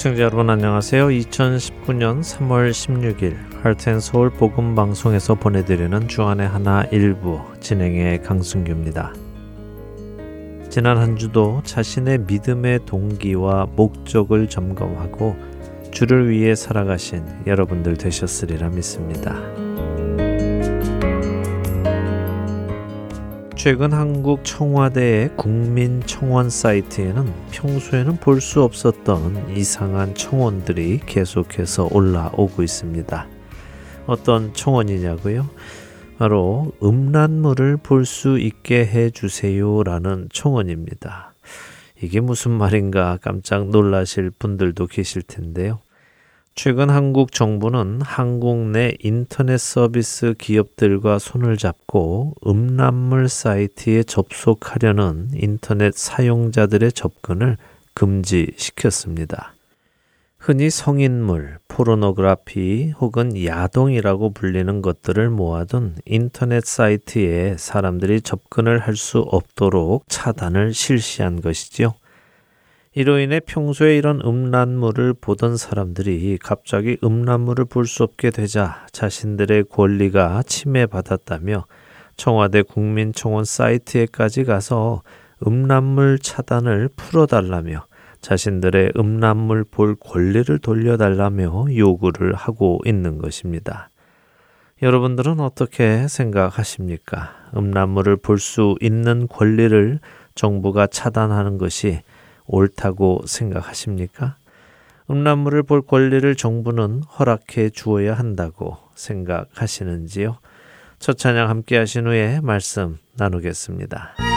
애청자 여러분 안녕하세요. 2019년 3월 16일 할텐 서울 복음 방송에서 보내드리는 주안의 하나 일부 진행의 강승규입니다. 지난 한 주도 자신의 믿음의 동기와 목적을 점검하고 주를 위해 살아가신 여러분들 되셨으리라 믿습니다. 최근 한국 청와대의 국민 청원 사이트에는 평소에는 볼 수 없었던 이상한 청원들이 계속해서 올라오고 있습니다. 어떤 청원이냐고요? 바로 음란물을 볼 수 있게 해주세요라는 청원입니다. 이게 무슨 말인가 깜짝 놀라실 분들도 계실 텐데요. 최근 한국 정부는 한국 내 인터넷 서비스 기업들과 손을 잡고 음란물 사이트에 접속하려는 인터넷 사용자들의 접근을 금지시켰습니다. 흔히 성인물, 포르노그라피 혹은 야동이라고 불리는 것들을 모아둔 인터넷 사이트에 사람들이 접근을 할 수 없도록 차단을 실시한 것이지요. 이로 인해 평소에 이런 음란물을 보던 사람들이 갑자기 음란물을 볼 수 없게 되자 자신들의 권리가 침해받았다며 청와대 국민청원 사이트에까지 가서 음란물 차단을 풀어달라며 자신들의 음란물 볼 권리를 돌려달라며 요구를 하고 있는 것입니다. 여러분들은 어떻게 생각하십니까? 음란물을 볼 수 있는 권리를 정부가 차단하는 것이 옳다고 생각하십니까? 음란물을 볼 권리를 정부는 허락해 주어야 한다고 생각하시는지요? 첫 찬양 함께 하신 후에 말씀 나누겠습니다.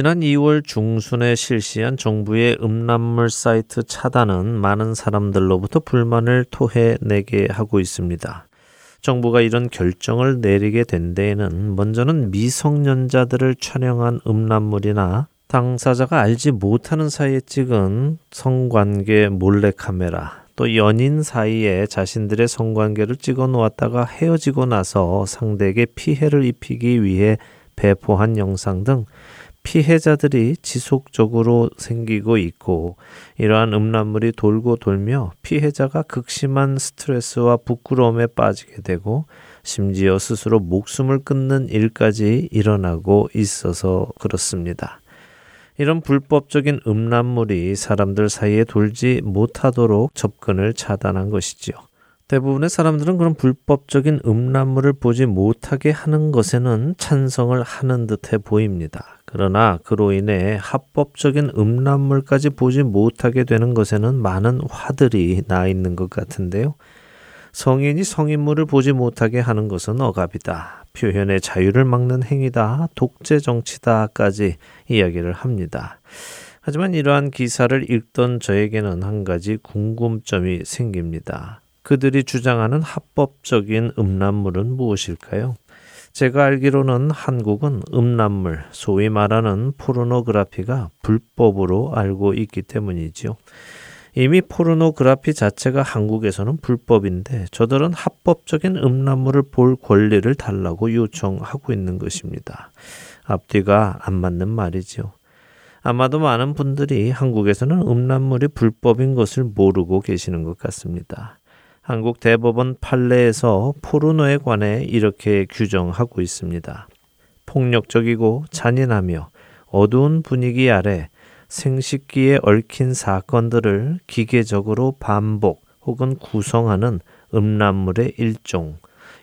지난 2월 중순에 실시한 정부의 음란물 사이트 차단은 많은 사람들로부터 불만을 토해내게 하고 있습니다. 정부가 이런 결정을 내리게 된 데에는 먼저는 미성년자들을 촬영한 음란물이나 당사자가 알지 못하는 사이에 찍은 성관계 몰래카메라, 또 연인 사이에 자신들의 성관계를 찍어 놓았다가 헤어지고 나서 상대에게 피해를 입히기 위해 배포한 영상 등 피해자들이 지속적으로 생기고 있고 이러한 음란물이 돌고 돌며 피해자가 극심한 스트레스와 부끄러움에 빠지게 되고 심지어 스스로 목숨을 끊는 일까지 일어나고 있어서 그렇습니다. 이런 불법적인 음란물이 사람들 사이에 돌지 못하도록 접근을 차단한 것이지요. 대부분의 사람들은 그런 불법적인 음란물을 보지 못하게 하는 것에는 찬성을 하는 듯해 보입니다. 그러나 그로 인해 합법적인 음란물까지 보지 못하게 되는 것에는 많은 화들이 나 있는 것 같은데요. 성인이 성인물을 보지 못하게 하는 것은 억압이다. 표현의 자유를 막는 행위다. 독재 정치다까지 이야기를 합니다. 하지만 이러한 기사를 읽던 저에게는 한 가지 궁금점이 생깁니다. 그들이 주장하는 합법적인 음란물은 무엇일까요? 제가 알기로는 한국은 음란물, 소위 말하는 포르노그라피가 불법으로 알고 있기 때문이지요. 이미 포르노그라피 자체가 한국에서는 불법인데 저들은 합법적인 음란물을 볼 권리를 달라고 요청하고 있는 것입니다. 앞뒤가 안 맞는 말이죠. 아마도 많은 분들이 한국에서는 음란물이 불법인 것을 모르고 계시는 것 같습니다. 한국 대법원 판례에서 포르노에 관해 이렇게 규정하고 있습니다. 폭력적이고 잔인하며 어두운 분위기 아래 생식기에 얽힌 사건들을 기계적으로 반복 혹은 구성하는 음란물의 일종.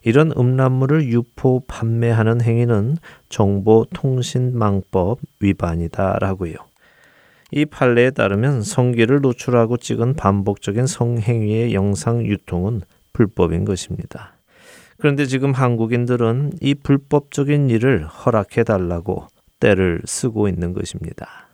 이런 음란물을 유포 판매하는 행위는 정보통신망법 위반이다라고요. 이 판례에 따르면 성기를 노출하고 찍은 반복적인 성행위의 영상 유통은 불법인 것입니다. 그런데 지금 한국인들은 이 불법적인 일을 허락해 달라고 때를 쓰고 있는 것입니다.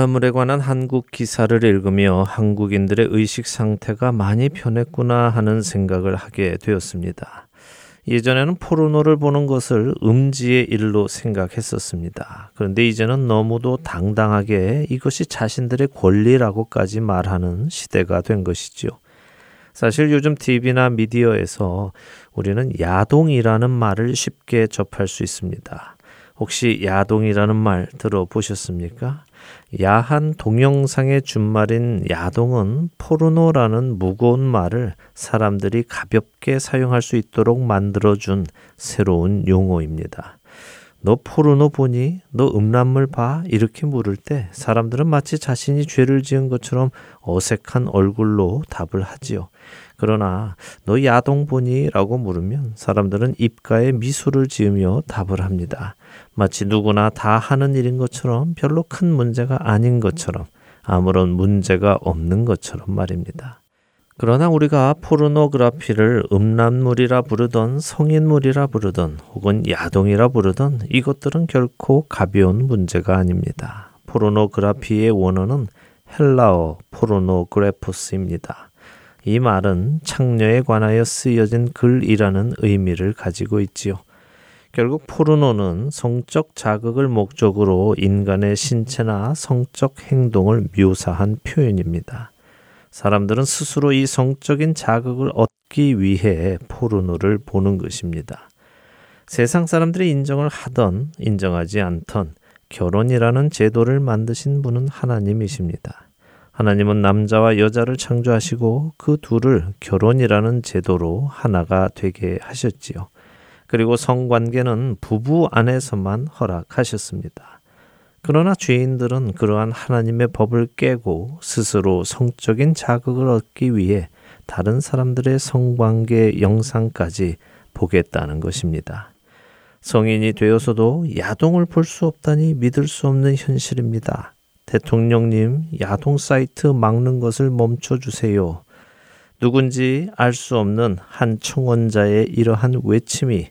음란물에 관한 한국 기사를 읽으며 한국인들의 의식 상태가 많이 변했구나 하는 생각을 하게 되었습니다. 예전에는 포르노를 보는 것을 음지의 일로 생각했었습니다. 그런데 이제는 너무도 당당하게 이것이 자신들의 권리라고까지 말하는 시대가 된 것이지요. 사실 요즘 TV나 미디어에서 우리는 야동이라는 말을 쉽게 접할 수 있습니다. 혹시 야동이라는 말 들어보셨습니까? 야한 동영상의 준말인 야동은 포르노라는 무거운 말을 사람들이 가볍게 사용할 수 있도록 만들어준 새로운 용어입니다. 너 포르노 보니? 너 음란물 봐? 이렇게 물을 때 사람들은 마치 자신이 죄를 지은 것처럼 어색한 얼굴로 답을 하지요. 그러나 너 야동 보니? 라고 물으면 사람들은 입가에 미소를 지으며 답을 합니다. 마치 누구나 다 하는 일인 것처럼 별로 큰 문제가 아닌 것처럼 아무런 문제가 없는 것처럼 말입니다. 그러나 우리가 포르노그라피를 음란물이라 부르던 성인물이라 부르던 혹은 야동이라 부르던 이것들은 결코 가벼운 문제가 아닙니다. 포르노그라피의 원어는 헬라어 포르노그래포스입니다. 이 말은 창녀에 관하여 쓰여진 글이라는 의미를 가지고 있지요. 결국 포르노는 성적 자극을 목적으로 인간의 신체나 성적 행동을 묘사한 표현입니다. 사람들은 스스로 이 성적인 자극을 얻기 위해 포르노를 보는 것입니다. 세상 사람들이 인정을 하던 인정하지 않던 결혼이라는 제도를 만드신 분은 하나님이십니다. 하나님은 남자와 여자를 창조하시고 그 둘을 결혼이라는 제도로 하나가 되게 하셨지요. 그리고 성관계는 부부 안에서만 허락하셨습니다. 그러나 죄인들은 그러한 하나님의 법을 깨고 스스로 성적인 자극을 얻기 위해 다른 사람들의 성관계 영상까지 보겠다는 것입니다. 성인이 되어서도 야동을 볼 수 없다니 믿을 수 없는 현실입니다. 대통령님, 야동 사이트 막는 것을 멈춰 주세요. 누군지 알 수 없는 한 청원자의 이러한 외침이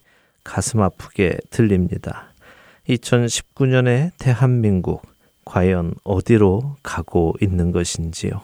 가슴 아프게 들립니다. 2019년의 대한민국, 과연 어디로 가고 있는 것인지요.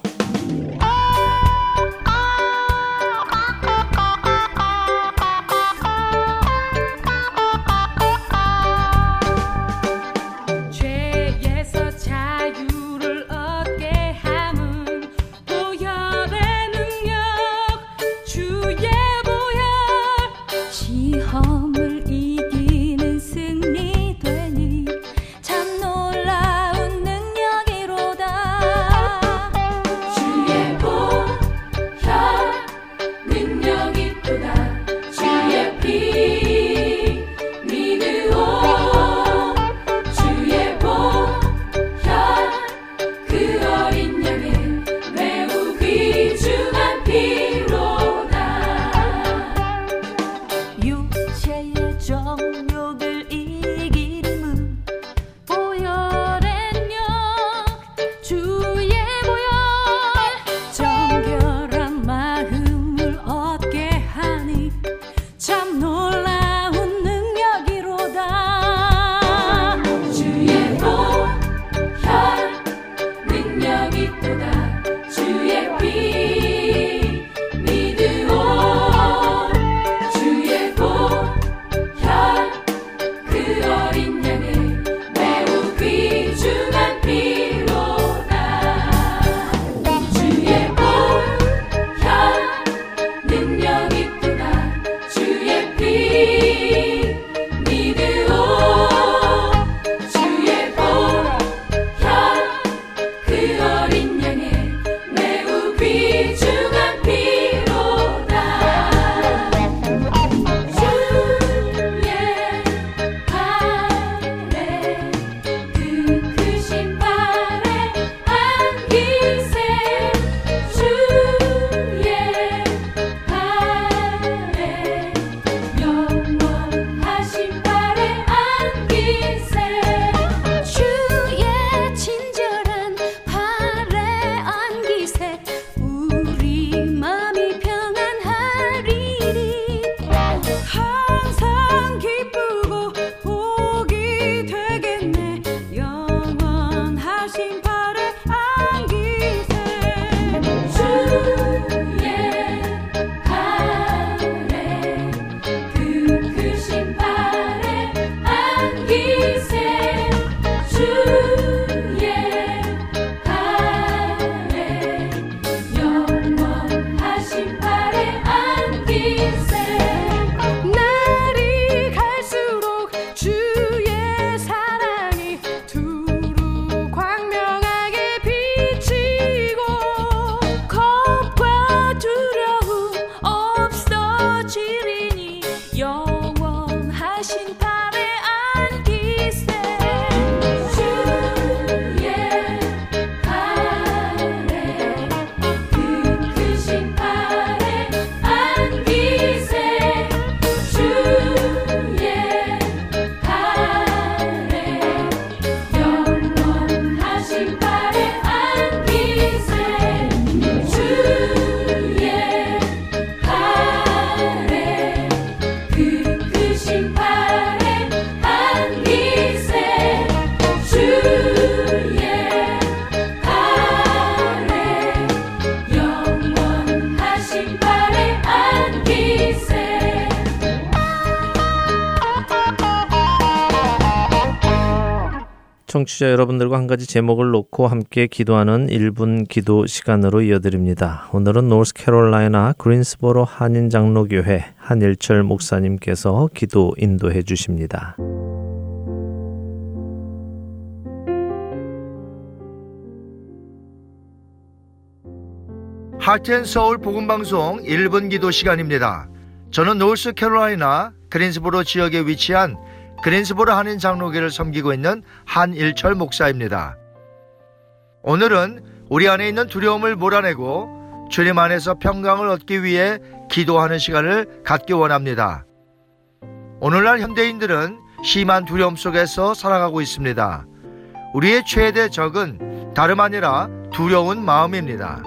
청취자 여러분들과 한 가지 제목을 놓고 함께 기도하는 1분 기도 시간으로 이어드립니다. 오늘은 노스캐롤라이나 그린스보로 한인 장로교회 한일철 목사님께서 기도 인도해 주십니다. 하트앤서울 복음 방송 1분 기도 시간입니다. 저는 노스캐롤라이나 그린스보로 지역에 위치한 그린스보로 한인 장로교를 섬기고 있는 한일철 목사입니다. 오늘은 우리 안에 있는 두려움을 몰아내고 주님 안에서 평강을 얻기 위해 기도하는 시간을 갖기 원합니다. 오늘날 현대인들은 심한 두려움 속에서 살아가고 있습니다. 우리의 최대 적은 다름 아니라 두려운 마음입니다.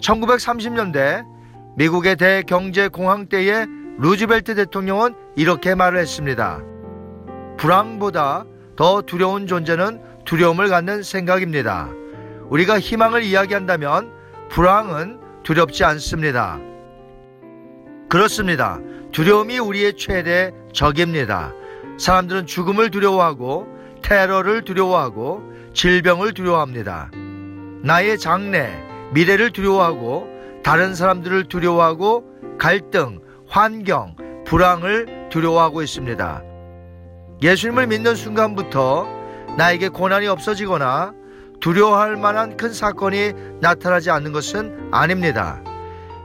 1930년대 미국의 대경제공황 때에 루즈벨트 대통령은 이렇게 말을 했습니다. 불황보다 더 두려운 존재는 두려움을 갖는 생각입니다. 우리가 희망을 이야기한다면 불황은 두렵지 않습니다. 그렇습니다. 두려움이 우리의 최대 적입니다. 사람들은 죽음을 두려워하고 테러를 두려워하고 질병을 두려워합니다. 나의 장래, 미래를 두려워하고 다른 사람들을 두려워하고 갈등, 환경, 불황을 두려워하고 있습니다. 예수님을 믿는 순간부터 나에게 고난이 없어지거나 두려워할 만한 큰 사건이 나타나지 않는 것은 아닙니다.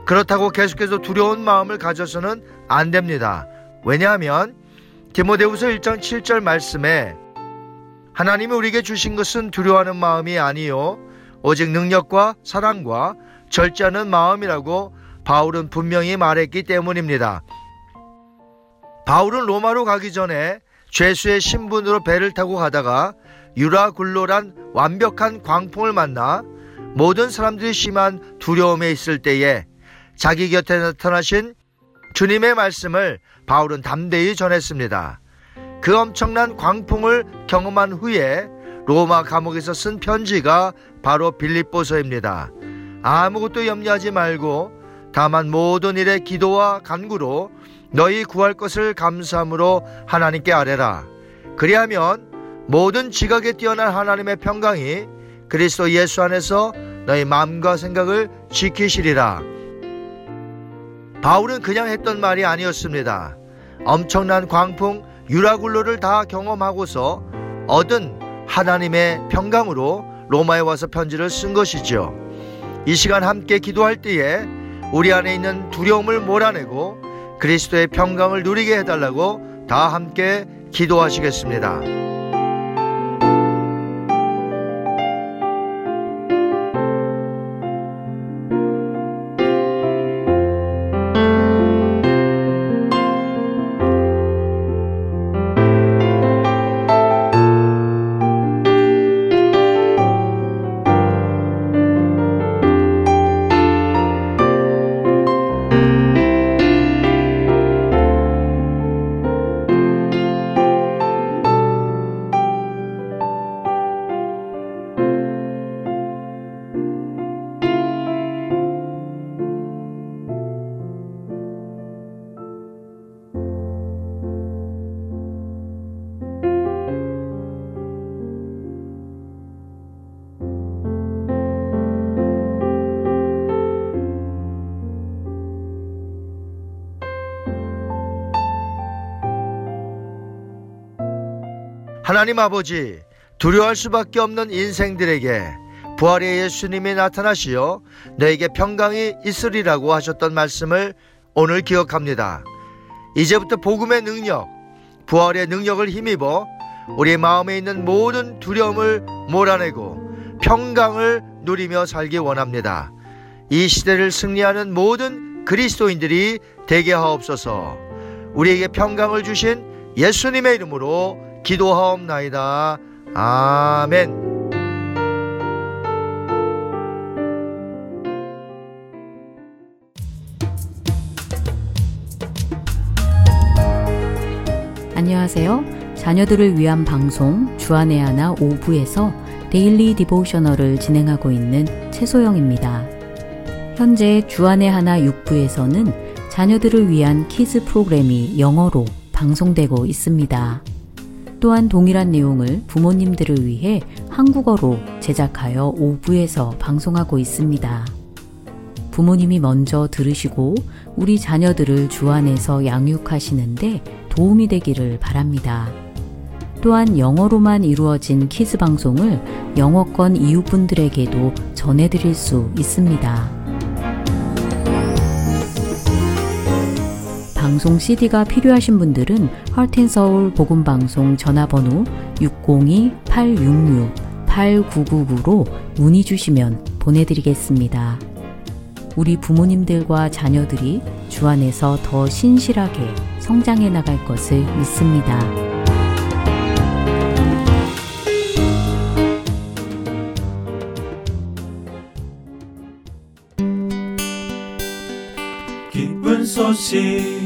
그렇다고 계속해서 두려운 마음을 가져서는 안 됩니다. 왜냐하면 디모데후서 1장 7절 말씀에 하나님이 우리에게 주신 것은 두려워하는 마음이 아니요 오직 능력과 사랑과 절제하는 마음이라고 바울은 분명히 말했기 때문입니다. 바울은 로마로 가기 전에 죄수의 신분으로 배를 타고 가다가 유라굴로란 완벽한 광풍을 만나 모든 사람들이 심한 두려움에 있을 때에 자기 곁에 나타나신 주님의 말씀을 바울은 담대히 전했습니다. 그 엄청난 광풍을 경험한 후에 로마 감옥에서 쓴 편지가 바로 빌립보서입니다. 아무것도 염려하지 말고 다만 모든 일에 기도와 간구로 너희 구할 것을 감사함으로 하나님께 아뢰라. 그리하면 모든 지각에 뛰어난 하나님의 평강이 그리스도 예수 안에서 너희 마음과 생각을 지키시리라. 바울은 그냥 했던 말이 아니었습니다. 엄청난 광풍 유라굴로를 다 경험하고서 얻은 하나님의 평강으로 로마에 와서 편지를 쓴 것이죠. 이 시간 함께 기도할 때에 우리 안에 있는 두려움을 몰아내고 그리스도의 평강을 누리게 해달라고 다 함께 기도하시겠습니다. 하나님 아버지, 두려워할 수밖에 없는 인생들에게 부활의 예수님이 나타나시어 너에게 평강이 있으리라고 하셨던 말씀을 오늘 기억합니다. 이제부터 복음의 능력, 부활의 능력을 힘입어 우리 마음에 있는 모든 두려움을 몰아내고 평강을 누리며 살기 원합니다. 이 시대를 승리하는 모든 그리스도인들이 되게 하옵소서. 우리에게 평강을 주신 예수님의 이름으로 기도하옵나이다. 아멘. 안녕하세요. 자녀들을 위한 방송 주안의 하나 5부에서 데일리 디보셔널을 진행하고 있는 최소영입니다. 현재 주 안의 하나 6부에서는 자녀들을 위한 키즈 프로그램이 영어로 방송되고 있습니다. 또한 동일한 내용을 부모님들을 위해 한국어로 제작하여 오부에서 방송하고 있습니다. 부모님이 먼저 들으시고 우리 자녀들을 주 안에서 양육하시는데 도움이 되기를 바랍니다. 또한 영어로만 이루어진 키즈 방송을 영어권 이웃분들에게도 전해드릴 수 있습니다. 방송 CD가 필요하신 분들은 하트앤서울 복음방송 전화번호 602-866-8999로 문의 주시면 보내드리겠습니다. 우리 부모님들과 자녀들이 주 안에서 더 신실하게 성장해 나갈 것을 믿습니다. 기쁜 소식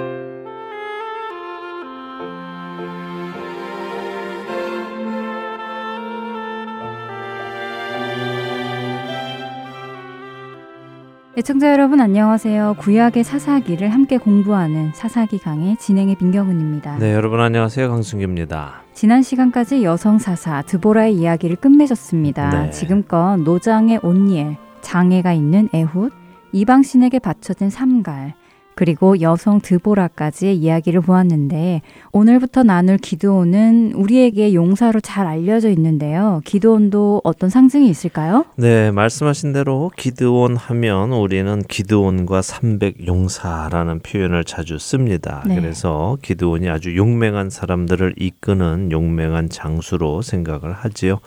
애청자 여러분 안녕하세요. 구약의 사사기를 함께 공부하는 사사기 강의 진행의 민경은입니다. 네, 여러분 안녕하세요. 강승규입니다. 지난 시간까지 여성 사사 드보라의 이야기를 끝맺었습니다. 네. 지금껏 노장의 온니엘, 장애가 있는 에훗, 이방신에게 바쳐진 삼갈, 그리고 여성 드보라까지의 이야기를 보았는데 오늘부터 나눌 기드온은 우리에게 용사로 잘 알려져 있는데요. 기드온도 어떤 상징이 있을까요? 네, 말씀하신 대로 기드온 하면 우리는 기드온과 300 용사라는 표현을 자주 씁니다. 네. 그래서 기드온이 아주 용맹한 사람들을 이끄는 용맹한 장수로 생각을 하지요.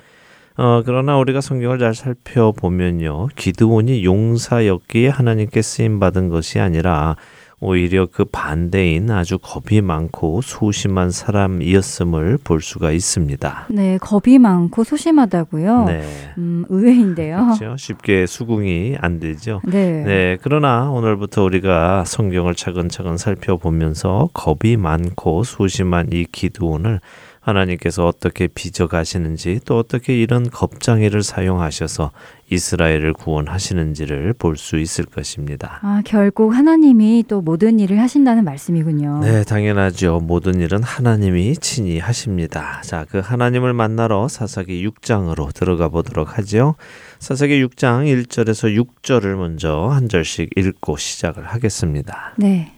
어, 그러나 우리가 성경을 잘 살펴보면요. 기드온이 용사였기에 하나님께 쓰임 받은 것이 아니라 오히려 그 반대인 아주 겁이 많고 소심한 사람이었음을 볼 수가 있습니다. 네, 겁이 많고 소심하다고요. 네. 음, 의외인데요. 그렇죠. 쉽게 수긍이 안 되죠. 네. 네, 그러나 오늘부터 우리가 성경을 차근차근 살펴보면서 겁이 많고 소심한 이 기드온을 하나님께서 어떻게 빚어가시는지 또 어떻게 이런 겁장이를 사용하셔서 이스라엘을 구원하시는지를 볼 수 있을 것입니다. 아, 결국 하나님이 또 모든 일을 하신다는 말씀이군요. 네, 당연하죠. 모든 일은 하나님이 친히 하십니다. 자, 그 하나님을 만나러 사사기 6장으로 들어가 보도록 하죠. 사사기 6장 1절에서 6절을 먼저 한 절씩 읽고 시작을 하겠습니다. 네.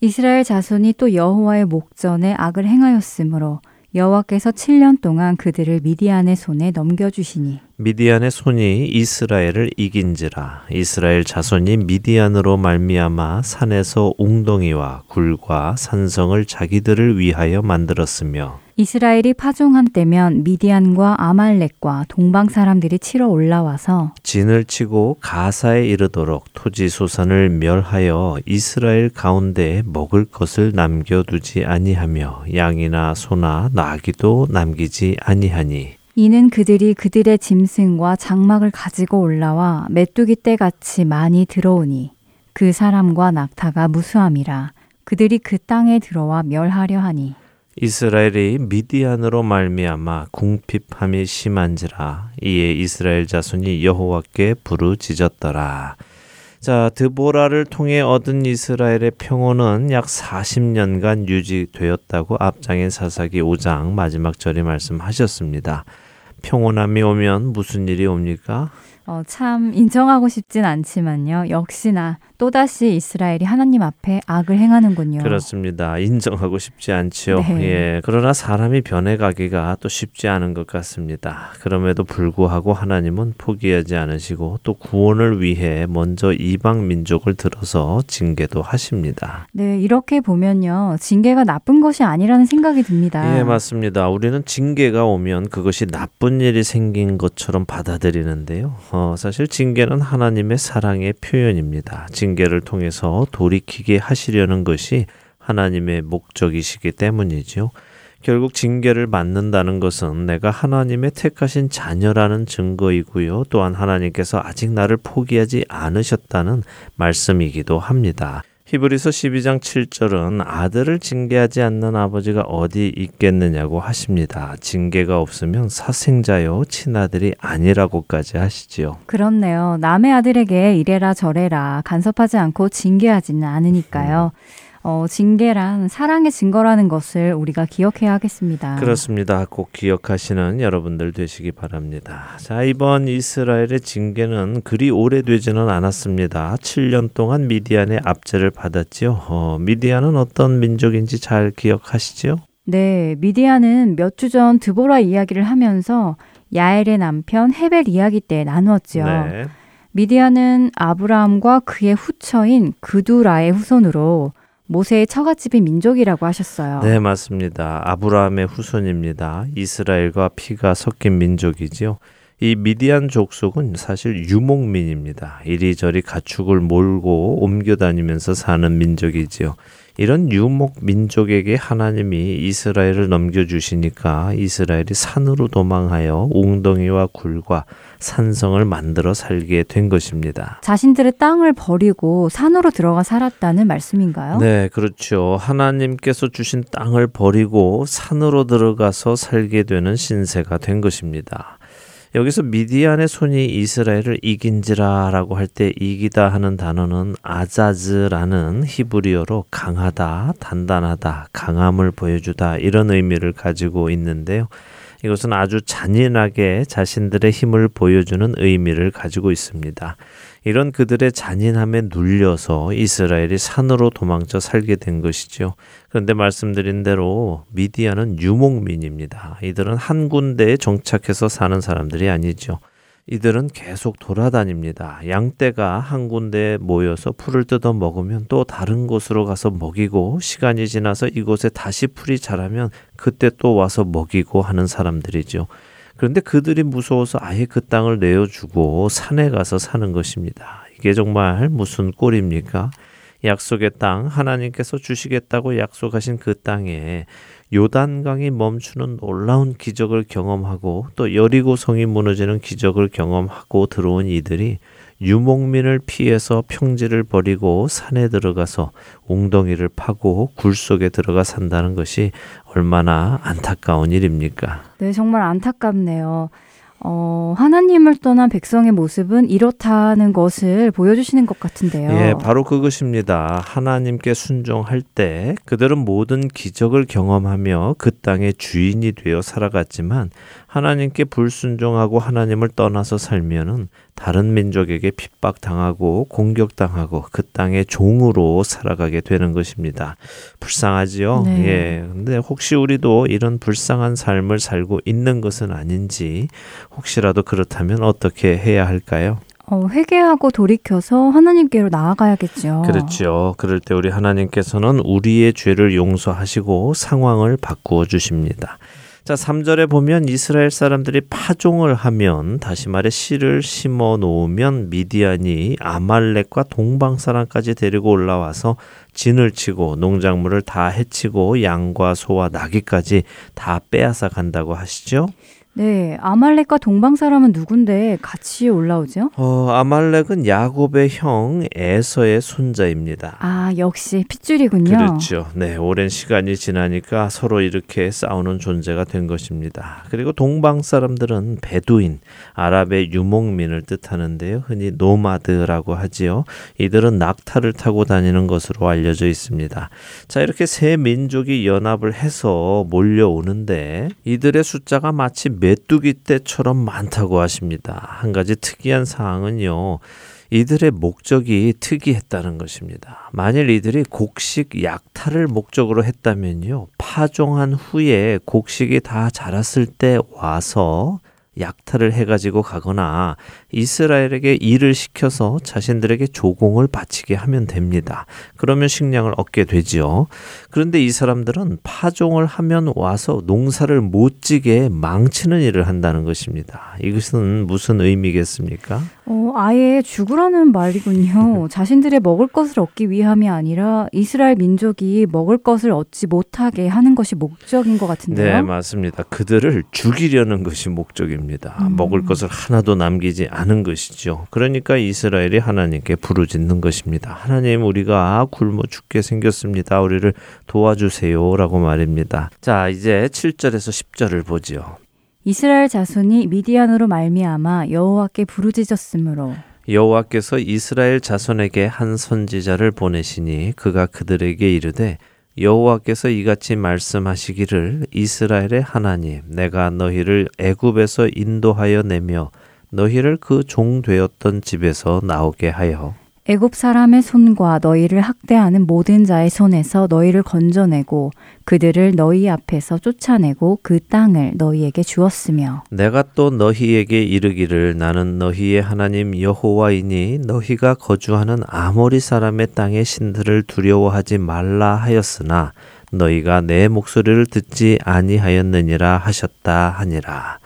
이스라엘 자손이 또 여호와의 목전에 악을 행하였으므로 여호와께서 7년 동안 그들을 미디안의 손에 넘겨주시니 미디안의 손이 이스라엘을 이긴지라. 이스라엘 자손이 미디안으로 말미암아 산에서 웅덩이와 굴과 산성을 자기들을 위하여 만들었으며 이스라엘이 파종한 때면 미디안과 아말렉과 동방 사람들이 치러 올라와서 진을 치고 가사에 이르도록 토지 소산을 멸하여 이스라엘 가운데 먹을 것을 남겨두지 아니하며 양이나 소나 나귀도 남기지 아니하니 이는 그들이 그들의 짐승과 장막을 가지고 올라와 메뚜기 떼같이 많이 들어오니 그 사람과 낙타가 무수함이라 그들이 그 땅에 들어와 멸하려 하니 이스라엘이 미디안으로 말미암아 궁핍함이 심한지라 이에 이스라엘 자손이 여호와께 부르짖었더라. 자, 드보라를 통해 얻은 이스라엘의 평온은 약 40년간 유지되었다고 앞장인 사사기 5장 마지막 절이 말씀하셨습니다. 평온함이 오면 무슨 일이 옵니까? 어, 참 인정하고 싶진 않지만요. 역시나 또다시 이스라엘이 하나님 앞에 악을 행하는군요. 그렇습니다. 인정하고 싶지 않지요. 네. 예. 그러나 사람이 변해가기가 또 쉽지 않은 것 같습니다. 그럼에도 불구하고 하나님은 포기하지 않으시고 또 구원을 위해 먼저 이방 민족을 들어서 징계도 하십니다. 네, 이렇게 보면요. 징계가 나쁜 것이 아니라는 생각이 듭니다. 예, 맞습니다. 우리는 징계가 오면 그것이 나쁜 일이 생긴 것처럼 받아들이는데요. 어, 사실 징계는 하나님의 사랑의 표현입니다. 징 계를 통해서 돌이키게 하시려는 것이 하나님의 목적이시기 때문이죠. 결국 징계를 받는다는 것은 내가 하나님의 택하신 자녀라는 증거이고요. 또한 하나님께서 아직 나를 포기하지 않으셨다는 말씀이기도 합니다. 히브리서 12장 7절은 아들을 징계하지 않는 아버지가 어디 있겠느냐고 하십니다. 징계가 없으면 사생자요 친아들이 아니라고까지 하시지요. 그렇네요. 남의 아들에게 이래라 저래라 간섭하지 않고 징계하지는 않으니까요. 음. 어, 징계란 사랑의 증거라는 것을 우리가 기억해야 하겠습니다. 그렇습니다. 꼭 기억하시는 여러분들 되시기 바랍니다. 자, 이번 이스라엘의 징계는 그리 오래되지는 않았습니다. 7년 동안 미디안의 압제를 받았지요. 어, 미디안은 어떤 민족인지 잘 기억하시지요? 네, 미디안은 몇 주 전 드보라 이야기를 하면서 야엘의 남편 헤벨 이야기 때 나누었지요. 네. 미디안은 아브라함과 그의 후처인 그두라의 후손으로 모세의 처갓집인 민족이라고 하셨어요. 네, 맞습니다. 아브라함의 후손입니다. 이스라엘과 피가 섞인 민족이지요. 이 미디안 족속은 사실 유목민입니다. 이리저리 가축을 몰고 옮겨 다니면서 사는 민족이지요. 이런 유목 민족에게 하나님이 이스라엘을 넘겨주시니까 이스라엘이 산으로 도망하여 웅덩이와 굴과 산성을 만들어 살게 된 것입니다. 자신들의 땅을 버리고 산으로 들어가 살았다는 말씀인가요? 네, 그렇죠. 하나님께서 주신 땅을 버리고 산으로 들어가서 살게 되는 신세가 된 것입니다. 여기서 미디안의 손이 이스라엘을 이긴지라라고 할 때 이기다 하는 단어는 아자즈라는 히브리어로 강하다, 단단하다, 강함을 보여주다 이런 의미를 가지고 있는데요. 이것은 아주 잔인하게 자신들의 힘을 보여주는 의미를 가지고 있습니다. 이런 그들의 잔인함에 눌려서 이스라엘이 산으로 도망쳐 살게 된 것이죠. 그런데 말씀드린 대로 미디안은 유목민입니다. 이들은 한 군데에 정착해서 사는 사람들이 아니죠. 이들은 계속 돌아다닙니다. 양떼가 한 군데에 모여서 풀을 뜯어 먹으면 또 다른 곳으로 가서 먹이고 시간이 지나서 이곳에 다시 풀이 자라면 그때 또 와서 먹이고 하는 사람들이죠. 그런데 그들이 무서워서 아예 그 땅을 내어주고 산에 가서 사는 것입니다. 이게 정말 무슨 꼴입니까? 약속의 땅, 하나님께서 주시겠다고 약속하신 그 땅에 요단강이 멈추는 놀라운 기적을 경험하고 또 여리고 성이 무너지는 기적을 경험하고 들어온 이들이 유목민을 피해서 평지를 버리고 산에 들어가서 웅덩이를 파고 굴 속에 들어가 산다는 것이 얼마나 안타까운 일입니까? 네, 정말 안타깝네요. 어, 하나님을 떠난 백성의 모습은 이렇다는 것을 보여주시는 것 같은데요. 예, 바로 그것입니다. 하나님께 순종할 때 그들은 모든 기적을 경험하며 그 땅의 주인이 되어 살아갔지만 하나님께 불순종하고 하나님을 떠나서 살면은 다른 민족에게 핍박당하고 공격당하고 그 땅의 종으로 살아가게 되는 것입니다. 불쌍하지요? 네. 예. 근데 혹시 우리도 이런 불쌍한 삶을 살고 있는 것은 아닌지 혹시라도 그렇다면 어떻게 해야 할까요? 어, 회개하고 돌이켜서 하나님께로 나아가야겠죠. 그렇죠. 그럴 때 우리 하나님께서는 우리의 죄를 용서하시고 상황을 바꾸어 주십니다. 자, 3절에 보면 이스라엘 사람들이 파종을 하면 다시 말해 씨를 심어 놓으면 미디안이 아말렉과 동방 사람까지 데리고 올라와서 진을 치고 농작물을 다 해치고 양과 소와 나귀까지 다 빼앗아 간다고 하시죠? 네, 아말렉과 동방 사람은 누군데 같이 올라오죠? 어, 아말렉은 야곱의 형 에서의 손자입니다. 아, 역시 핏줄이군요. 그렇죠. 네, 오랜 시간이 지나니까 서로 이렇게 싸우는 존재가 된 것입니다. 그리고 동방 사람들은 베두인, 아랍의 유목민을 뜻하는데요. 흔히 노마드라고 하지요. 이들은 낙타를 타고 다니는 것으로 알려져 있습니다. 자, 이렇게 세 민족이 연합을 해서 몰려오는데 이들의 숫자가 마치 메뚜기 떼처럼 많다고 하십니다. 한 가지 특이한 사항은요. 이들의 목적이 특이했다는 것입니다. 만일 이들이 곡식 약탈을 목적으로 했다면요. 파종한 후에 곡식이 다 자랐을 때 와서 약탈을 해가지고 가거나 이스라엘에게 일을 시켜서 자신들에게 조공을 바치게 하면 됩니다. 그러면 식량을 얻게 되지요. 그런데 이 사람들은 파종을 하면 와서 농사를 못 지게 망치는 일을 한다는 것입니다. 이것은 무슨 의미겠습니까? 어, 아예 죽으라는 말이군요. 자신들의 먹을 것을 얻기 위함이 아니라 이스라엘 민족이 먹을 것을 얻지 못하게 하는 것이 목적인 것 같은데요. 네, 맞습니다. 그들을 죽이려는 것이 목적 입니다. 음. 먹을 것을 하나도 남기지 않은 것이죠. 그러니까 이스라엘이 하나님께 부르짖는 것입니다. 하나님, 우리가 굶어 죽게 생겼습니다. 우리를 도와주세요라고 말입니다. 자, 이제 7절에서 10절을 보지요. 이스라엘 자손이 미디안으로 말미암아 여호와께 부르짖었으므로 여호와께서 이스라엘 자손에게 한 선지자를 보내시니 그가 그들에게 이르되 여호와께서 이같이 말씀하시기를 이스라엘의 하나님 내가 너희를 애굽에서 인도하여 내며 너희를 그 종 되었던 집에서 나오게 하여 애굽 사람의 손과 너희를 학대하는 모든 자의 손에서 너희를 건져내고 그들을 너희 앞에서 쫓아내고 그 땅을 너희에게 주었으며 내가 또 너희에게 이르기를 나는 너희의 하나님 여호와이니 너희가 거주하는 아모리 사람의 땅의 신들을 두려워하지 말라 하였으나 너희가 내 목소리를 듣지 아니하였느니라 하셨다 하니라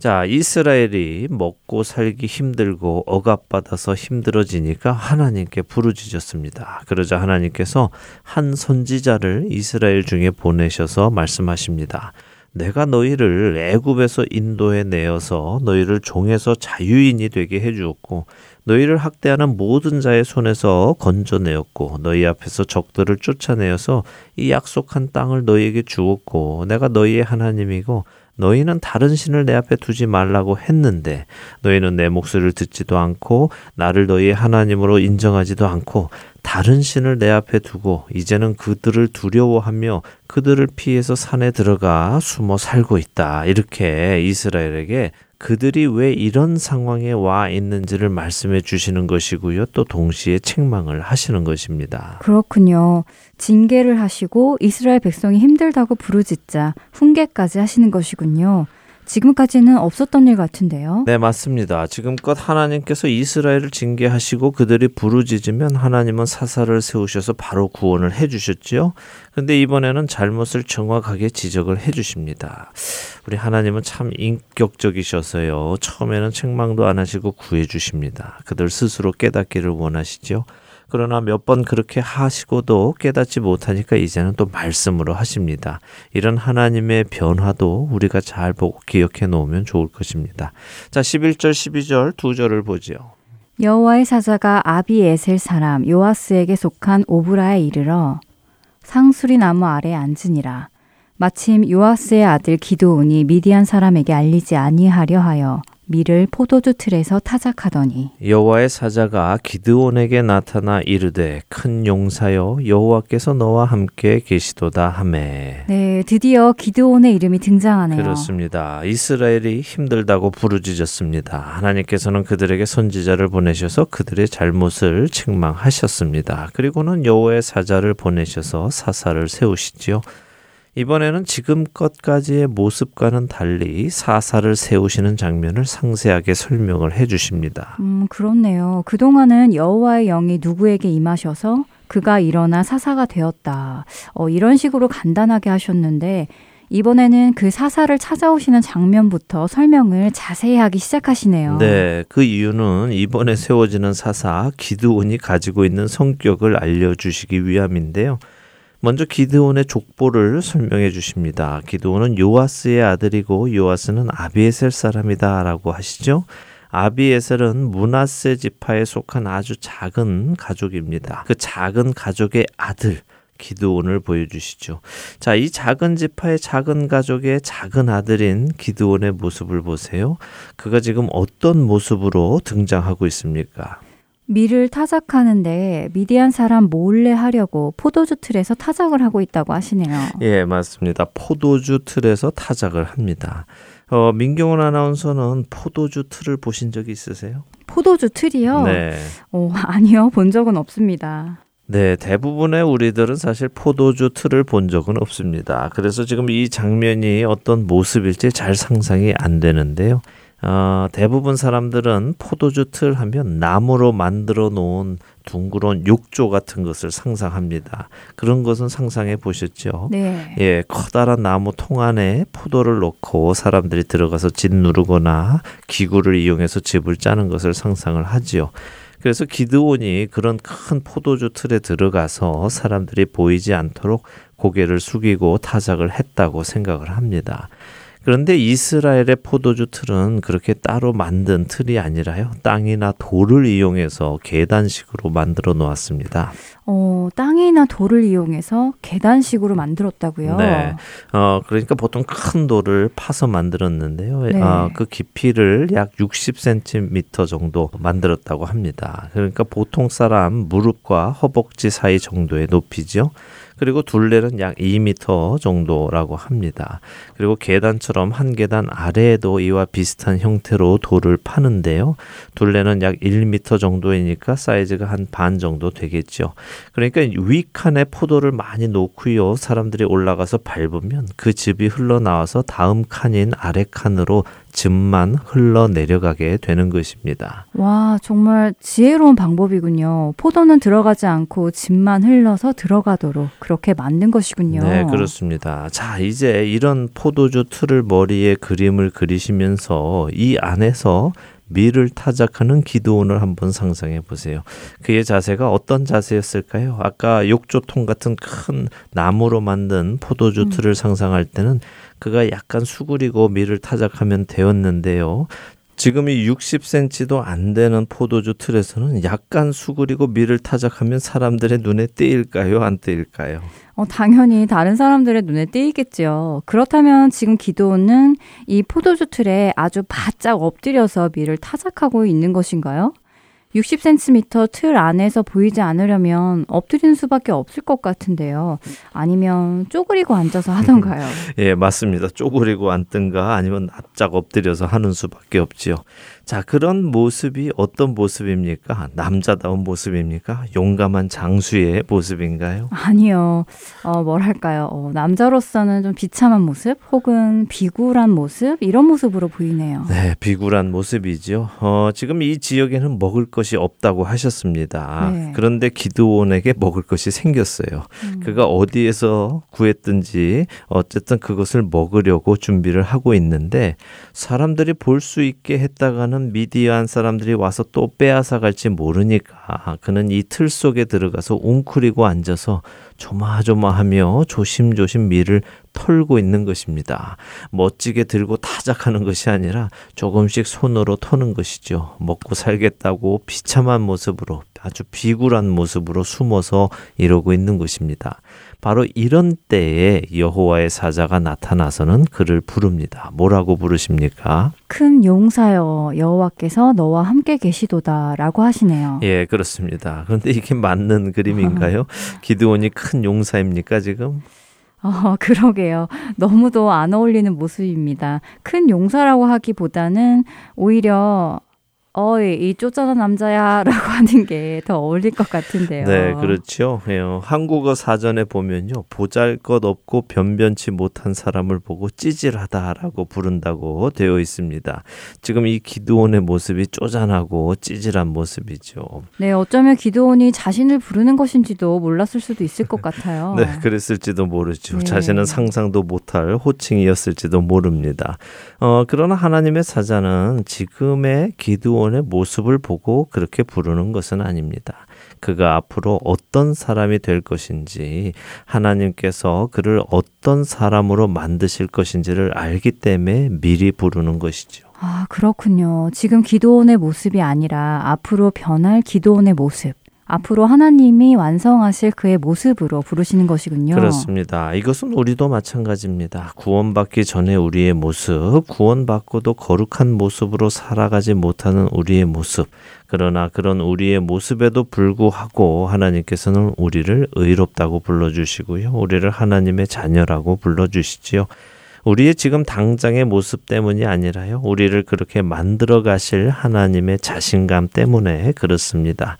자, 이스라엘이 먹고 살기 힘들고 억압받아서 힘들어지니까 하나님께 부르짖었습니다. 그러자 하나님께서 한 선지자를 이스라엘 중에 보내셔서 말씀하십니다. 내가 너희를 애굽에서 인도해 내어서 너희를 종에서 자유인이 되게 해 주었고 너희를 학대하는 모든 자의 손에서 건져내었고 너희 앞에서 적들을 쫓아내어서 이 약속한 땅을 너희에게 주었고 내가 너희의 하나님이고 너희는 다른 신을 내 앞에 두지 말라고 했는데 너희는 내 목소리를 듣지도 않고 나를 너희의 하나님으로 인정하지도 않고 다른 신을 내 앞에 두고 이제는 그들을 두려워하며 그들을 피해서 산에 들어가 숨어 살고 있다. 이렇게 이스라엘에게 그들이 왜 이런 상황에 와 있는지를 말씀해 주시는 것이고요. 또 동시에 책망을 하시는 것입니다. 그렇군요. 징계를 하시고 이스라엘 백성이 힘들다고 부르짖자 훈계까지 하시는 것이군요. 지금까지는 없었던 일 같은데요. 네, 맞습니다. 지금껏 하나님께서 이스라엘을 징계하시고 그들이 부르짖으면 하나님은 사사를 세우셔서 바로 구원을 해 주셨지요. 근데 이번에는 잘못을 정확하게 지적을 해 주십니다. 우리 하나님은 참 인격적이셔서요. 처음에는 책망도 안 하시고 구해 주십니다. 그들 스스로 깨닫기를 원하시죠. 그러나 몇 번 그렇게 하시고도 깨닫지 못하니까 이제는 또 말씀으로 하십니다. 이런 하나님의 변화도 우리가 잘 보고 기억해 놓으면 좋을 것입니다. 자, 11절, 12절 두 절을 보지요. 여호와의 사자가 아비에셀 사람 요아스에게 속한 오브라에 이르러 상수리 나무 아래 앉으니라. 마침 요아스의 아들 기도온이 미디안 사람에게 알리지 아니하려 하여 밀을 포도주 틀에서 타작하더니 여호와의 사자가 기드온에게 나타나 이르되 큰 용사여 여호와께서 너와 함께 계시도다. 하매 네 드디어 기드온의 이름이 등장하네요. 그렇습니다. 이스라엘이 힘들다고 부르짖었습니다. 하나님께서는 그들에게 선지자를 보내셔서 그들의 잘못을 책망하셨습니다. 그리고는 여호와의 사자를 보내셔서 사사를 세우시지요 이번에는 지금껏까지의 모습과는 달리 사사를 세우시는 장면을 상세하게 설명을 해 주십니다. 음, 그렇네요. 그동안은 여호와의 영이 누구에게 임하셔서 그가 일어나 사사가 되었다. 어, 이런 식으로 간단하게 하셨는데 이번에는 그 사사를 찾아오시는 장면부터 설명을 자세히 하기 시작하시네요. 네, 그 이유는 이번에 세워지는 사사 기드온이 가지고 있는 성격을 알려주시기 위함인데요. 먼저 기드온의 족보를 설명해 주십니다. 기드온은 요아스의 아들이고 요아스는 아비에셀 사람이다라고 하시죠. 아비에셀은 문하세 지파에 속한 아주 작은 가족입니다. 그 작은 가족의 아들 기드온을 보여주시죠. 자, 이 작은 지파의 작은 가족의 작은 아들인 기드온의 모습을 보세요. 그가 지금 어떤 모습으로 등장하고 있습니까? 밀을 타작하는데 미디안 사람 몰래 하려고 포도주 틀에서 타작을 하고 있다고 하시네요. 예, 맞습니다. 포도주 틀에서 타작을 합니다. 어, 민경훈 아나운서는 포도주 틀을 보신 적이 있으세요? 포도주 틀이요? 네. 어, 아니요, 본 적은 없습니다. 네, 대부분의 우리들은 사실 포도주 틀을 본 적은 없습니다. 그래서 지금 이 장면이 어떤 모습일지 잘 상상이 안 되는데요. 어, 대부분 사람들은 포도주 틀 하면 나무로 만들어 놓은 둥그런 욕조 같은 것을 상상합니다. 그런 것은 상상해 보셨죠? 네. 예, 커다란 나무 통 안에 포도를 넣고 사람들이 들어가서 짓 누르거나 기구를 이용해서 집을 짜는 것을 상상을 하지요. 그래서 기드온이 그런 큰 포도주 틀에 들어가서 사람들이 보이지 않도록 고개를 숙이고 타작을 했다고 생각을 합니다. 그런데 이스라엘의 포도주 틀은 그렇게 따로 만든 틀이 아니라요. 땅이나 돌을 이용해서 계단식으로 만들어 놓았습니다. 어, 땅이나 돌을 이용해서 계단식으로 만들었다고요? 네. 어, 그러니까 보통 큰 돌을 파서 만들었는데요. 네. 어, 그 깊이를 약 60cm 정도 만들었다고 합니다. 그러니까 보통 사람 무릎과 허벅지 사이 정도의 높이죠. 그리고 둘레는 약 2m 정도라고 합니다. 그리고 계단처럼 한 계단 아래에도 이와 비슷한 형태로 돌을 파는데요. 둘레는 약 1m 정도이니까 사이즈가 한 반 정도 되겠죠. 그러니까 윗칸에 포도를 많이 놓고요. 사람들이 올라가서 밟으면 그 즙이 흘러나와서 다음 칸인 아래 칸으로 즙만 흘러내려가게 되는 것입니다. 와, 정말 지혜로운 방법이군요. 포도는 들어가지 않고 즙만 흘러서 들어가도록 그렇게 만든 것이군요. 네, 그렇습니다. 자, 이제 이런 포도주 틀을 머리에 그림을 그리시면서 이 안에서 미를 타작하는 기도원을 한번 상상해 보세요. 그의 자세가 어떤 자세였을까요? 아까 욕조통 같은 큰 나무로 만든 포도주 음. 틀을 상상할 때는 그가 약간 수그리고 미를 타작하면 되었는데요. 지금 이 60cm도 안 되는 포도주 틀에서는 약간 수그리고 미를 타작하면 사람들의 눈에 띄일까요? 안 띄일까요? 어, 당연히 다른 사람들의 눈에 띄겠죠. 그렇다면 지금 기도는 이 포도주 틀에 아주 바짝 엎드려서 미를 타작하고 있는 것인가요? 60cm 틀 안에서 보이지 않으려면 엎드리는 수밖에 없을 것 같은데요. 아니면 쪼그리고 앉아서 하던가요? 예, 맞습니다. 쪼그리고 앉든가 아니면 납작 엎드려서 하는 수밖에 없지요. 자, 그런 모습이 어떤 모습입니까? 남자다운 모습입니까? 용감한 장수의 모습인가요? 아니요. 어, 뭐랄까요. 어, 남자로서는 좀 비참한 모습 혹은 비굴한 모습 이런 모습으로 보이네요. 네, 비굴한 모습이죠. 어, 지금 이 지역에는 먹을 것이 없다고 하셨습니다. 네. 그런데 기드온에게 먹을 것이 생겼어요. 음. 그가 어디에서 구했든지 어쨌든 그것을 먹으려고 준비를 하고 있는데 사람들이 볼 수 있게 했다가는 미디어한 사람들이 와서 또 빼앗아 갈지 모르니까 그는 이 틀 속에 들어가서 웅크리고 앉아서 조마조마하며 조심조심 밀을 털고 있는 것입니다. 멋지게 들고 타작하는 것이 아니라 조금씩 손으로 터는 것이죠. 먹고 살겠다고 비참한 모습으로 아주 비굴한 모습으로 숨어서 이러고 있는 것입니다. 바로 이런 때에 여호와의 사자가 나타나서는 그를 부릅니다. 뭐라고 부르십니까? 큰 용사여 여호와께서 너와 함께 계시도다라고 하시네요. 예, 그렇습니다. 그런데 이게 맞는 그림인가요? 기드온이 큰 용사입니까, 지금? 어, 그러게요. 너무도 안 어울리는 모습입니다. 큰 용사라고 하기보다는 오히려 어이, 이 쫓아난 남자야 라고 하는 게 더 어울릴 것 같은데요. 네, 그렇죠. 예, 한국어 사전에 보면요. 보잘 것 없고 변변치 못한 사람을 보고 찌질하다라고 부른다고 되어 있습니다. 지금 이 기드온의 모습이 쪼잔하고 찌질한 모습이죠. 네, 어쩌면 기도원이 자신을 부르는 것인지도 몰랐을 수도 있을 것 같아요. 네, 그랬을지도 모르죠. 네. 자신은 상상도 못할 호칭이었을지도 모릅니다. 어, 그러나 하나님의 사자는 지금의 기드온 의 모습을 보고 그렇게 부르는 것은 아닙니다. 그가 앞으로 어떤 사람이 될 것인지 하나님께서 그를 어떤 사람으로 만드실 것인지를 알기 때문에 미리 부르는 것이죠. 아, 그렇군요. 지금 기도원의 모습이 아니라 앞으로 변할 기도원의 모습. 앞으로 하나님이 완성하실 그의 모습으로 부르시는 것이군요. 그렇습니다. 이것은 우리도 마찬가지입니다. 구원받기 전에 우리의 모습, 구원받고도 거룩한 모습으로 살아가지 못하는 우리의 모습. 그러나 그런 우리의 모습에도 불구하고 하나님께서는 우리를 의롭다고 불러주시고요. 우리를 하나님의 자녀라고 불러주시지요. 우리의 지금 당장의 모습 때문이 아니라요. 우리를 그렇게 만들어 가실 하나님의 자신감 때문에 그렇습니다.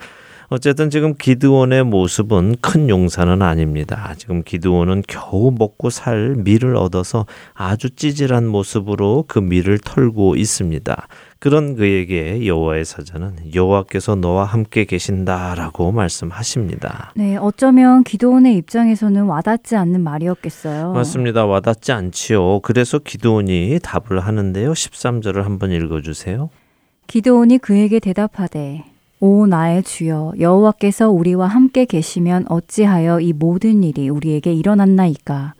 어쨌든 지금 기드온의 모습은 큰 용사는 아닙니다. 지금 기드온은 겨우 먹고 살 밀을 얻어서 아주 찌질한 모습으로 그 밀을 털고 있습니다. 그런 그에게 여호와의 사자는 여호와께서 너와 함께 계신다라고 말씀하십니다. 네, 어쩌면 기도원의 입장에서는 와닿지 않는 말이었겠어요. 맞습니다. 와닿지 않지요. 그래서 기도원이 답을 하는데요. 13절을 한번 읽어 주세요. 기도원이 그에게 대답하되 오 나의 주여 여호와께서 우리와 함께 계시면 어찌하여 이 모든 일이 우리에게 일어났나이까?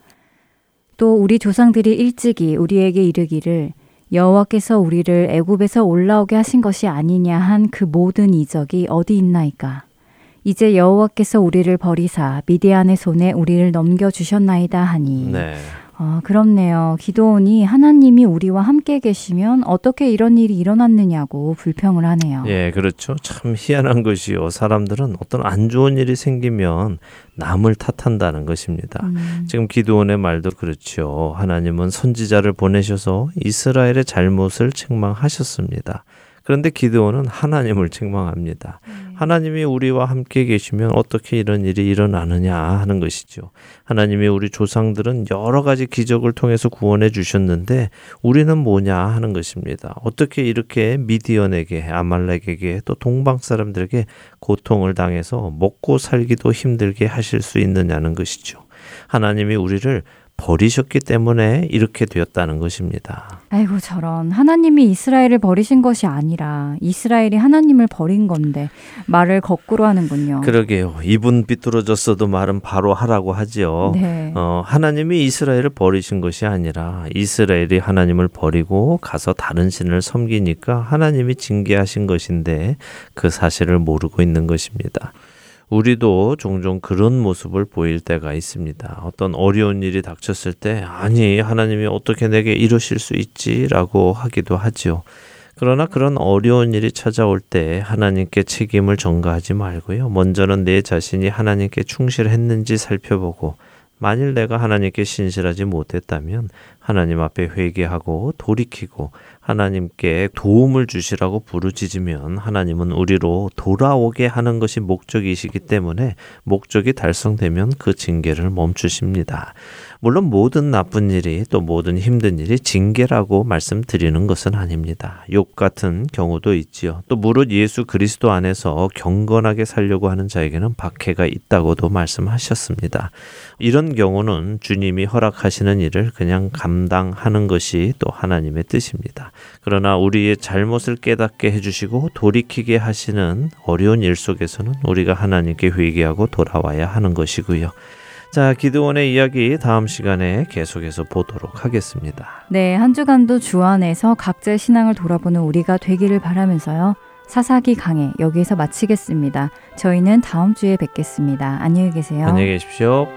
또 우리 조상들이 일찍이 우리에게 이르기를 여호와께서 우리를 애굽에서 올라오게 하신 것이 아니냐 한 그 모든 이적이 어디 있나이까? 이제 여호와께서 우리를 버리사 미디안의 손에 우리를 넘겨 주셨나이다 하니. 네. 아, 그렇네요. 기도원이 하나님이 우리와 함께 계시면 어떻게 이런 일이 일어났느냐고 불평을 하네요. 예, 그렇죠. 참 희한한 것이요. 사람들은 어떤 안 좋은 일이 생기면 남을 탓한다는 것입니다. 음. 지금 기도원의 말도 그렇죠. 하나님은 선지자를 보내셔서 이스라엘의 잘못을 책망하셨습니다. 그런데 기드온은 하나님을 책망합니다. 하나님이 우리와 함께 계시면 어떻게 이런 일이 일어나느냐 하는 것이죠. 하나님이 우리 조상들은 여러 가지 기적을 통해서 구원해 주셨는데 우리는 뭐냐 하는 것입니다. 어떻게 이렇게 미디언에게 아말렉에게 또 동방 사람들에게 고통을 당해서 먹고 살기도 힘들게 하실 수 있느냐는 것이죠. 하나님이 우리를 버리셨기 때문에 이렇게 되었다는 것입니다. 아이고 저런 하나님이 이스라엘을 버리신 것이 아니라 이스라엘이 하나님을 버린 건데 말을 거꾸로 하는군요. 그러게요. 입은 삐뚤어졌어도 말은 바로 하라고 하지요. 네. 어, 하나님이 이스라엘을 버리신 것이 아니라 이스라엘이 하나님을 버리고 가서 다른 신을 섬기니까 하나님이 징계하신 것인데 그 사실을 모르고 있는 것입니다. 우리도 종종 그런 모습을 보일 때가 있습니다. 어떤 어려운 일이 닥쳤을 때, 아니, 하나님이 어떻게 내게 이러실 수 있지 라고 하기도 하지요. 그러나 그런 어려운 일이 찾아올 때 하나님께 책임을 전가하지 말고요. 먼저는 내 자신이 하나님께 충실했는지 살펴보고, 만일 내가 하나님께 신실하지 못했다면 하나님 앞에 회개하고 돌이키고 하나님께 도움을 주시라고 부르짖으면 하나님은 우리로 돌아오게 하는 것이 목적이시기 때문에 목적이 달성되면 그 징계를 멈추십니다. 물론 모든 나쁜 일이 또 모든 힘든 일이 징계라고 말씀드리는 것은 아닙니다. 욕 같은 경우도 있지요. 또 무릇 예수 그리스도 안에서 경건하게 살려고 하는 자에게는 박해가 있다고도 말씀하셨습니다. 이런 경우는 주님이 허락하시는 일을 그냥 감당하는 것이 또 하나님의 뜻입니다. 그러나 우리의 잘못을 깨닫게 해주시고 돌이키게 하시는 어려운 일 속에서는 우리가 하나님께 회개하고 돌아와야 하는 것이고요. 자, 기드온의 이야기 다음 시간에 계속해서 보도록 하겠습니다. 네, 한 주간도 주 안에서 각자의 신앙을 돌아보는 우리가 되기를 바라면서요. 사사기 강해 여기에서 마치겠습니다. 저희는 다음 주에 뵙겠습니다. 안녕히 계세요. 안녕히 계십시오.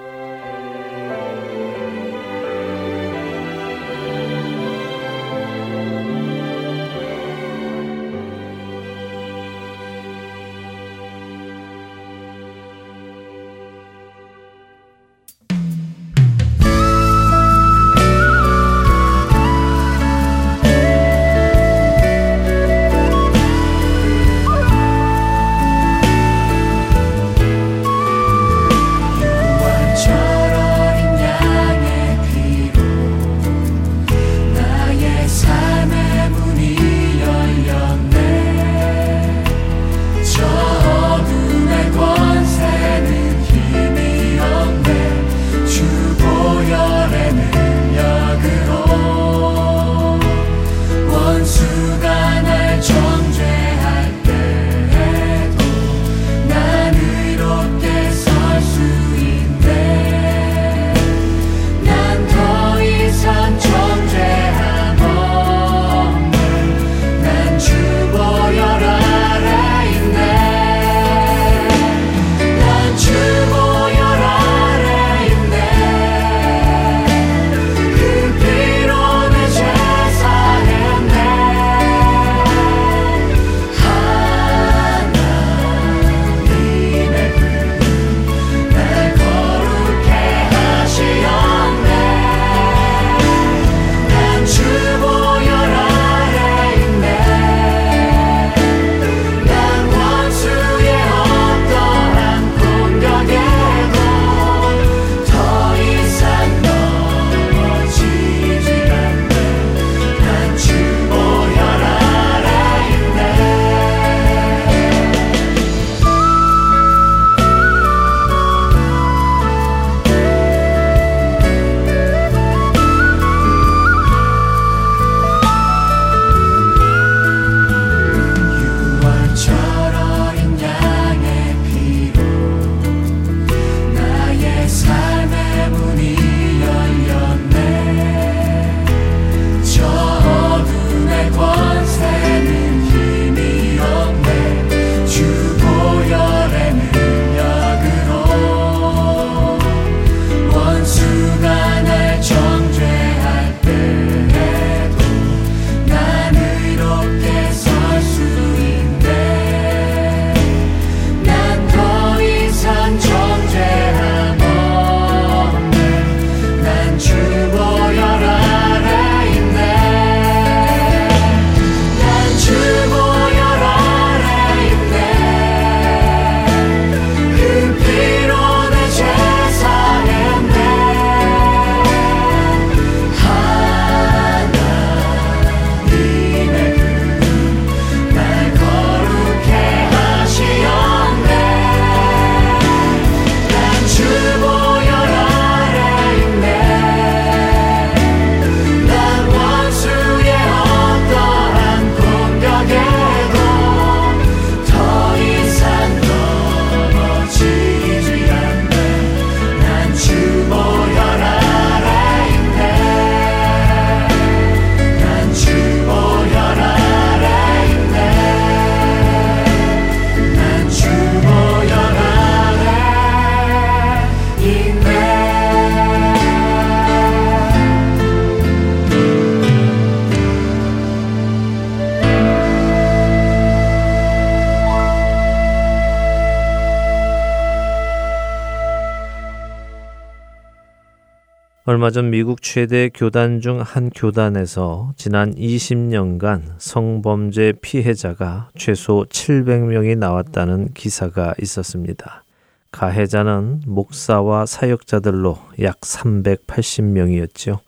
얼마 전 미국 최대 교단 중 한 교단에서 지난 20년간 성범죄 피해자가 최소 700명이 나왔다는 기사가 있었습니다. 가해자는 목사와 사역자들로 약 380명이었지요.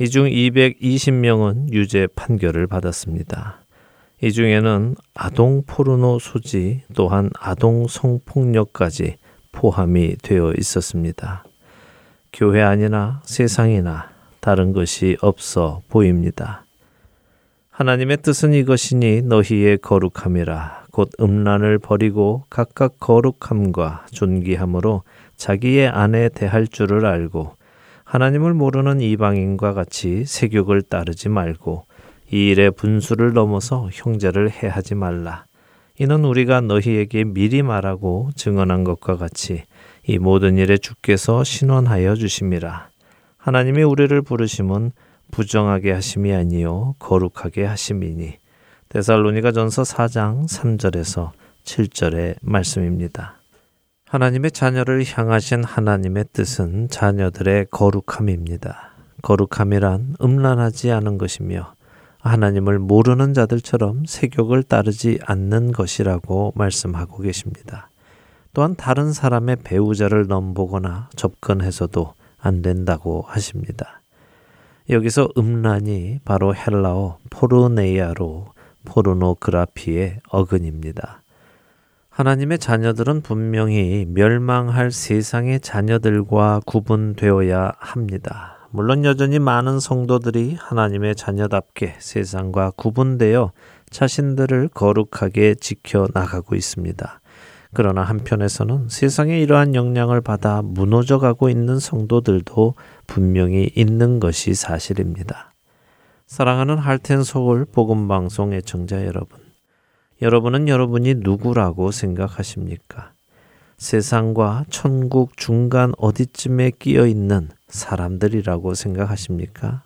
이중 220명은 유죄 판결을 받았습니다. 이 중에는 아동 포르노 소지 또한 아동 성폭력까지 포함이 되어 있었습니다. 교회 아니나 세상이나 다른 것이 없어 보입니다. 하나님의 뜻은 이것이니 너희의 거룩함이라 곧 음란을 버리고 각각 거룩함과 존귀함으로 자기의 아내 대할 줄을 알고 하나님을 모르는 이방인과 같이 세욕을 따르지 말고 이 일의 분수를 넘어서 형제를 해하지 말라. 이는 우리가 너희에게 미리 말하고 증언한 것과 같이 이 모든 일에 주께서 신원하여 주심이라. 하나님이 우리를 부르심은 부정하게 하심이 아니요 거룩하게 하심이니. 데살로니가 전서 4장 3절에서 7절의 말씀입니다. 하나님의 자녀를 향하신 하나님의 뜻은 자녀들의 거룩함입니다. 거룩함이란 음란하지 않은 것이며 하나님을 모르는 자들처럼 세욕을 따르지 않는 것이라고 말씀하고 계십니다. 또한 다른 사람의 배우자를 넘보거나 접근해서도 안 된다고 하십니다. 여기서 음란이 바로 헬라어 포르네이아로 포르노그라피의 어근입니다. 하나님의 자녀들은 분명히 멸망할 세상의 자녀들과 구분되어야 합니다. 물론 여전히 많은 성도들이 하나님의 자녀답게 세상과 구분되어 자신들을 거룩하게 지켜 나가고 있습니다. 그러나 한편에서는 세상에 이러한 영향을 받아 무너져 가고 있는 성도들도 분명히 있는 것이 사실입니다. 사랑하는 할텐 서울 복음 방송 애청자 여러분. 여러분은 여러분이 누구라고 생각하십니까? 세상과 천국 중간 어디쯤에 끼어 있는 사람들이라고 생각하십니까?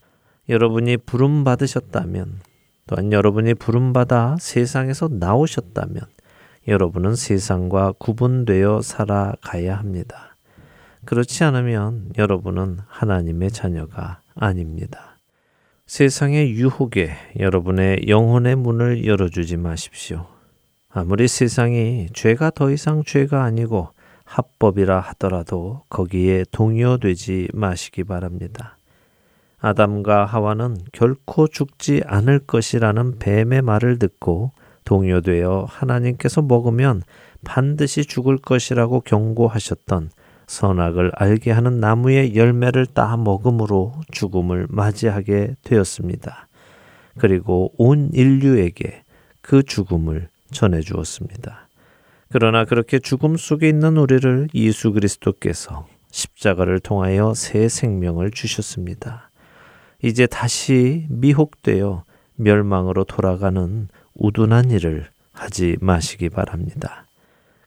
여러분이 부름 받으셨다면 또한 여러분이 부름 받아 세상에서 나오셨다면 여러분은 세상과 구분되어 살아가야 합니다. 그렇지 않으면 여러분은 하나님의 자녀가 아닙니다. 세상의 유혹에 여러분의 영혼의 문을 열어주지 마십시오. 아무리 세상이 죄가 더 이상 죄가 아니고 합법이라 하더라도 거기에 동요되지 마시기 바랍니다. 아담과 하와는 결코 죽지 않을 것이라는 뱀의 말을 듣고 동요되어 하나님께서 먹으면 반드시 죽을 것이라고 경고하셨던 선악을 알게 하는 나무의 열매를 따 먹음으로 죽음을 맞이하게 되었습니다. 그리고 온 인류에게 그 죽음을 전해 주었습니다. 그러나 그렇게 죽음 속에 있는 우리를 예수 그리스도께서 십자가를 통하여 새 생명을 주셨습니다. 이제 다시 미혹되어 멸망으로 돌아가는 우둔한 일을 하지 마시기 바랍니다.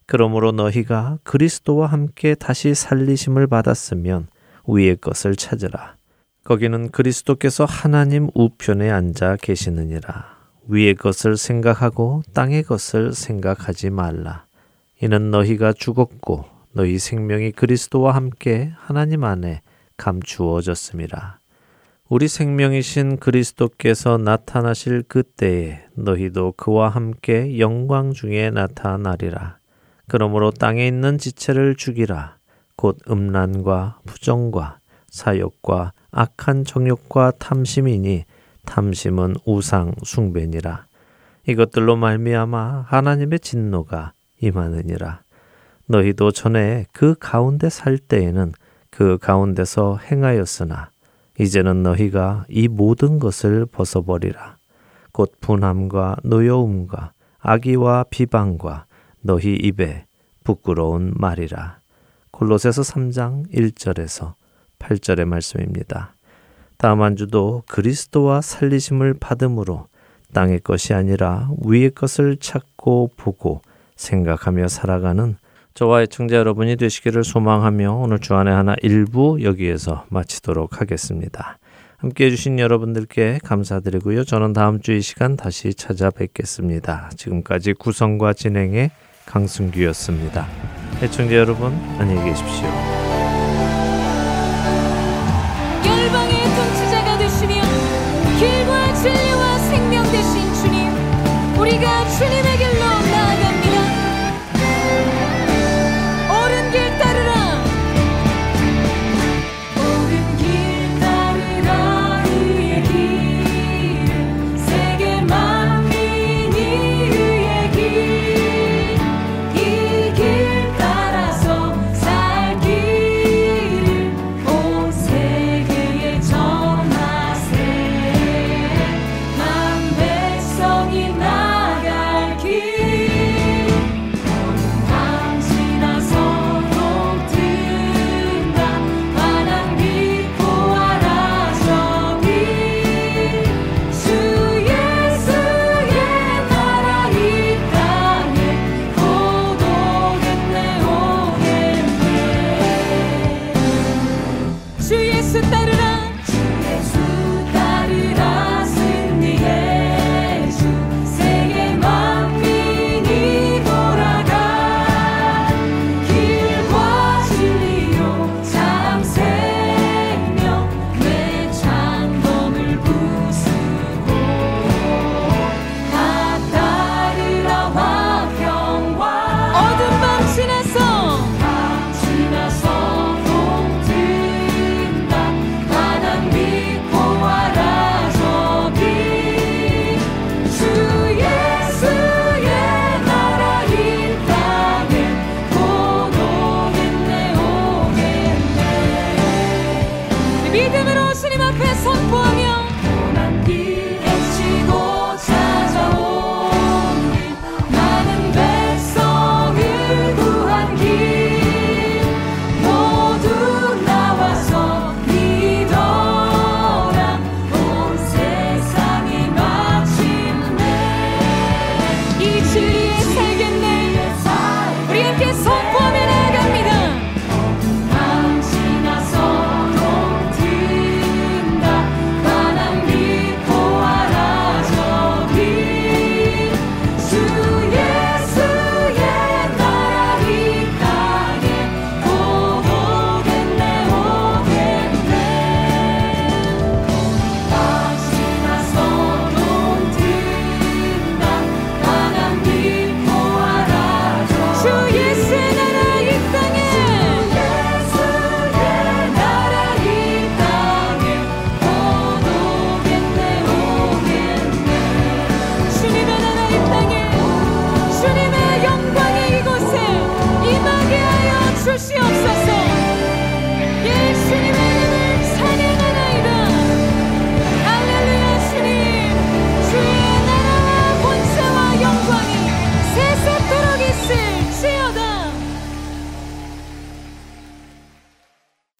그러므로 너희가 그리스도와 함께 다시 살리심을 받았으면 위의 것을 찾으라. 거기는 그리스도께서 하나님 우편에 앉아 계시느니라. 위의 것을 생각하고 땅의 것을 생각하지 말라. 이는 너희가 죽었고 너희 생명이 그리스도와 함께 하나님 안에 감추어졌음이라. 우리 생명이신 그리스도께서 나타나실 그때에 너희도 그와 함께 영광 중에 나타나리라. 그러므로 땅에 있는 지체를 죽이라. 곧 음란과 부정과 사욕과 악한 정욕과 탐심이니 탐심은 우상 숭배니라. 이것들로 말미암아 하나님의 진노가 임하느니라. 너희도 전에 그 가운데 살 때에는 그 가운데서 행하였으나 이제는 너희가 이 모든 것을 벗어버리라. 곧 분함과 노여움과 악의와 비방과 너희 입에 부끄러운 말이라. 골로새서 3장 1절에서 8절의 말씀입니다. 다음 한 주도 그리스도와 살리심을 받음으로 땅의 것이 아니라 위의 것을 찾고 보고 생각하며 살아가는 저와 의청자 여러분이 되시기를 소망하며 오늘 주안의 하나 일부 여기에서 마치도록 하겠습니다. 함께 해주신 여러분들께 감사드리고요. 저는 다음 주 이 시간 다시 찾아뵙겠습니다. 지금까지 구성과 진행의 강승규였습니다. 해청자 여러분, 안녕히 계십시오. 열방의 통치자가 되시며 길과 진리와 생명 되신 주님, 우리가 주님